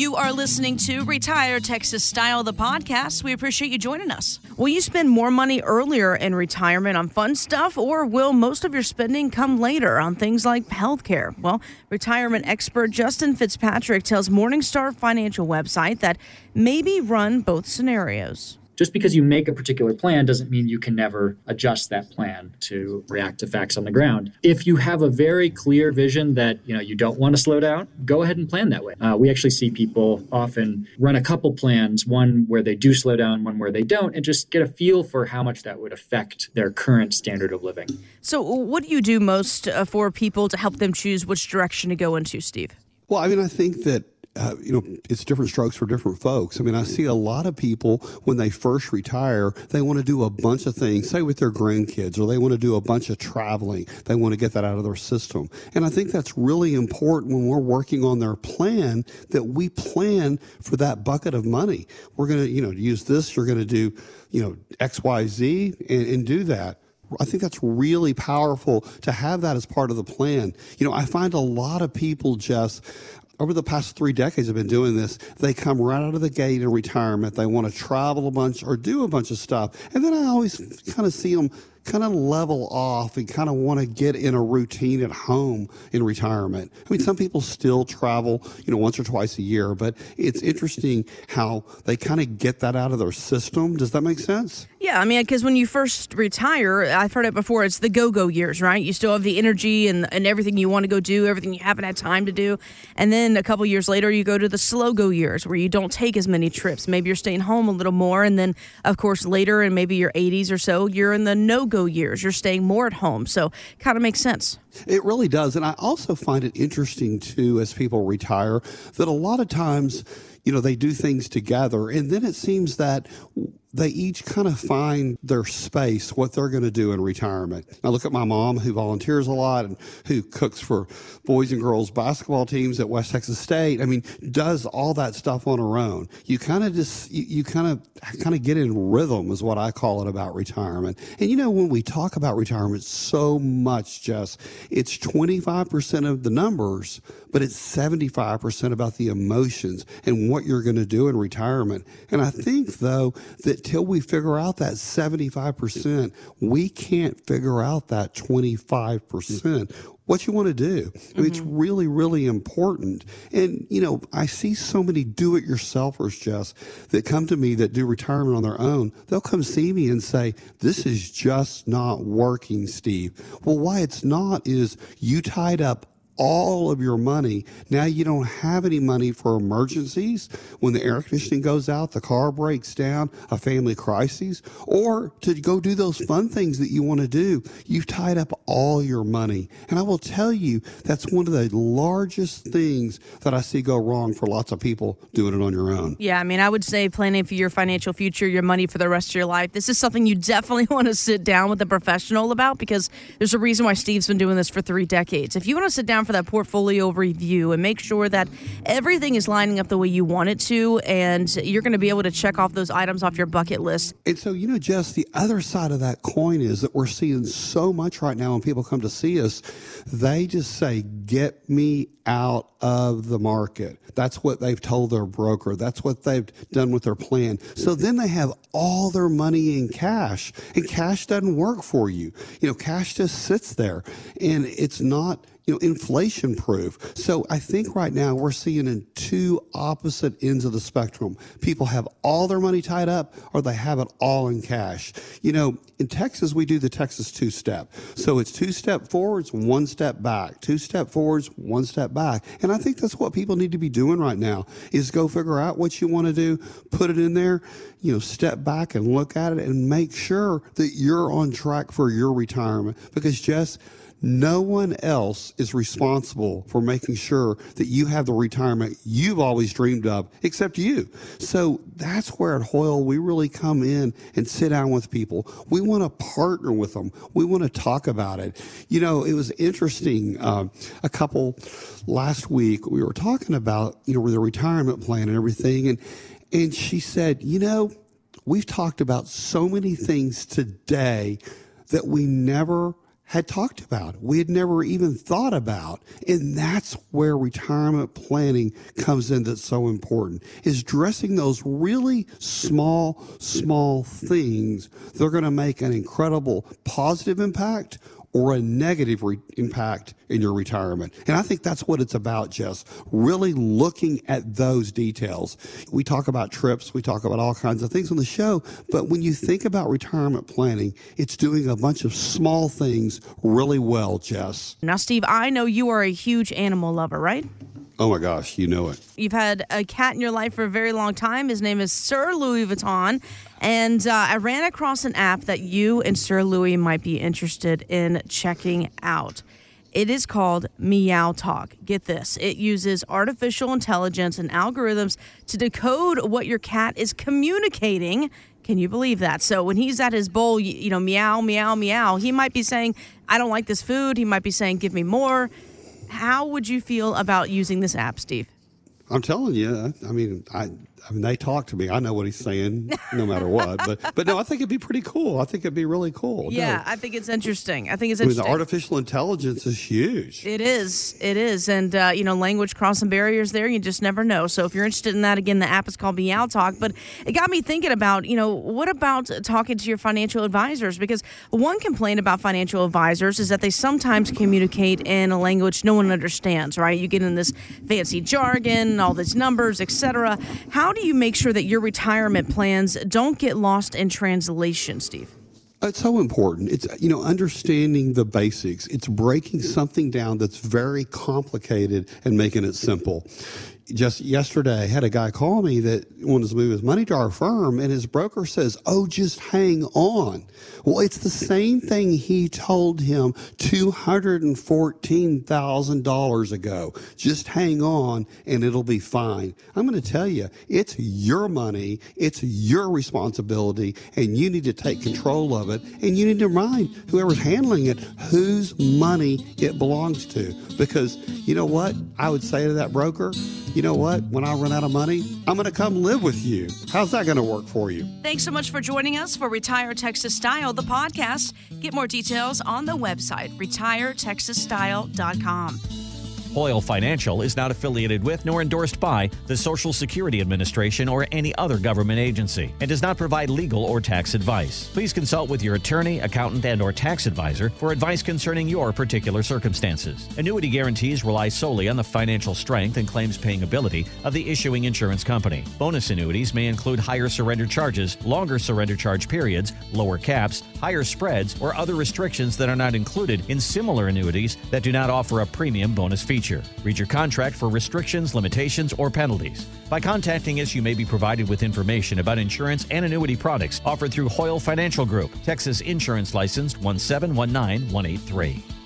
You are listening to Retire Texas Style, the podcast. We appreciate you joining us. Will you spend more money earlier in retirement on fun stuff, or will most of your spending come later on things like healthcare? Well, retirement expert Justin Fitzpatrick tells Morningstar Financial website that maybe run both scenarios just because you make a particular plan doesn't mean you can never adjust that plan to react to facts on the ground. If you have a very clear vision that you know you don't want to slow down, go ahead and plan that way. Uh, we actually see people often run a couple plans, one where they do slow down, one where they don't, and just get a feel for how much that would affect their current standard of living. So, what do you do most uh, for people to help them choose which direction to go into, Steve? Well, I mean, I think that uh, you know, it's different strokes for different folks. I mean, I see a lot of people when they first retire, they want to do a bunch of things, say with their grandkids, or they want to do a bunch of traveling. They want to get that out of their system. And I think that's really important when we're working on their plan that we plan for that bucket of money. We're going to, you know, use this, you're going to do, you know, X, Y, Z, and, and do that. I think that's really powerful to have that as part of the plan. You know, I find a lot of people just over the past three decades have been doing this. They come right out of the gate in retirement. They want to travel a bunch or do a bunch of stuff. And then I always kind of see them kind of level off and kind of want to get in a routine at home in retirement. I mean, some people still travel, you know, once or twice a year, but it's interesting how they kind of get that out of their system. Does that make sense? Yeah, I mean, because when you first retire, I've heard it before, it's the go go years, right? You still have the energy and, and everything you want to go do, everything you haven't had time to do. And then a couple years later, you go to the slow go years where you don't take as many trips. Maybe you're staying home a little more. And then, of course, later in maybe your 80s or so, you're in the no go years. You're staying more at home. So kind of makes sense. It really does. And I also find it interesting, too, as people retire, that a lot of times, you know, they do things together. And then it seems that they each kind of find their space, what they're going to do in retirement. I look at my mom, who volunteers a lot and who cooks for boys and girls basketball teams at West Texas State. I mean, does all that stuff on her own. You kind of just, you, you kind of, kind of get in rhythm is what I call it about retirement. And you know, when we talk about retirement so much, Jess, it's 25% of the numbers, but it's 75% about the emotions and what you're going to do in retirement. And I think though that till we figure out that 75%, we can't figure out that 25%. What you want to do. Mm-hmm. It's really, really important. And, you know, I see so many do it yourselfers, Jess, that come to me that do retirement on their own. They'll come see me and say, This is just not working, Steve. Well, why it's not is you tied up all of your money. Now you don't have any money for emergencies when the air conditioning goes out, the car breaks down, a family crisis, or to go do those fun things that you want to do. You've tied up all your money. And I will tell you, that's one of the largest things that I see go wrong for lots of people doing it on your own. Yeah, I mean, I would say planning for your financial future, your money for the rest of your life. This is something you definitely want to sit down with a professional about because there's a reason why Steve's been doing this for three decades. If you want to sit down for that portfolio review and make sure that everything is lining up the way you want it to, and you're going to be able to check off those items off your bucket list. And so, you know, Jess, the other side of that coin is that we're seeing so much right now when people come to see us, they just say, Get me out of the market. That's what they've told their broker. That's what they've done with their plan. So then they have all their money in cash, and cash doesn't work for you. You know, cash just sits there, and it's not you know, inflation proof. So I think right now we're seeing in two opposite ends of the spectrum. People have all their money tied up or they have it all in cash. You know, in Texas, we do the Texas two step. So it's two step forwards, one step back, two step forwards, one step back. And I think that's what people need to be doing right now is go figure out what you want to do, put it in there, you know, step back and look at it and make sure that you're on track for your retirement because Jess, no one else is responsible for making sure that you have the retirement you've always dreamed of except you. So that's where at Hoyle we really come in and sit down with people. We want to partner with them. We want to talk about it. You know, it was interesting. Uh, a couple last week we were talking about you know the retirement plan and everything, and and she said, you know, we've talked about so many things today that we never had talked about, we had never even thought about. And that's where retirement planning comes in that's so important is dressing those really small, small things. They're going to make an incredible positive impact or a negative re- impact in your retirement. And I think that's what it's about, Jess. Really looking at those details. We talk about trips, we talk about all kinds of things on the show, but when you think about retirement planning, it's doing a bunch of small things really well, Jess. Now, Steve, I know you are a huge animal lover, right? Oh my gosh, you know it. You've had a cat in your life for a very long time. His name is Sir Louis Vuitton. And uh, I ran across an app that you and Sir Louis might be interested in checking out. It is called Meow Talk. Get this it uses artificial intelligence and algorithms to decode what your cat is communicating. Can you believe that? So when he's at his bowl, you, you know, meow, meow, meow, he might be saying, I don't like this food. He might be saying, give me more. How would you feel about using this app, Steve? I'm telling you, I mean, I, I mean, they talk to me. I know what he's saying, no matter what. But, but no, I think it'd be pretty cool. I think it'd be really cool. Yeah, no. I think it's interesting. I think it's I mean, interesting. the artificial intelligence is huge. It is. It is. And, uh, you know, language crossing barriers there, you just never know. So if you're interested in that, again, the app is called Meow Talk. But it got me thinking about, you know, what about talking to your financial advisors? Because one complaint about financial advisors is that they sometimes communicate in a language no one understands, right? You get in this fancy jargon, all these numbers, etc. How do you make sure that your retirement plans don't get lost in translation, Steve? It's so important. It's you know understanding the basics. It's breaking something down that's very complicated and making it simple. Just yesterday, had a guy call me that wanted to move his money to our firm, and his broker says, "Oh, just hang on." Well, it's the same thing he told him two hundred and fourteen thousand dollars ago. Just hang on, and it'll be fine. I'm going to tell you, it's your money, it's your responsibility, and you need to take control of it, and you need to remind whoever's handling it whose money it belongs to. Because you know what? I would say to that broker, you know what? When I run out of money, I'm going to come live with you. How's that going to work for you? Thanks so much for joining us for Retire Texas Style, the podcast. Get more details on the website, retiretexasstyle.com. Hoyle Financial is not affiliated with nor endorsed by the Social Security Administration or any other government agency and does not provide legal or tax advice. Please consult with your attorney, accountant, and or tax advisor for advice concerning your particular circumstances. Annuity guarantees rely solely on the financial strength and claims paying ability of the issuing insurance company. Bonus annuities may include higher surrender charges, longer surrender charge periods, lower caps, higher spreads, or other restrictions that are not included in similar annuities that do not offer a premium bonus feature. Read your contract for restrictions, limitations, or penalties. By contacting us, you may be provided with information about insurance and annuity products offered through Hoyle Financial Group, Texas Insurance License 1719183.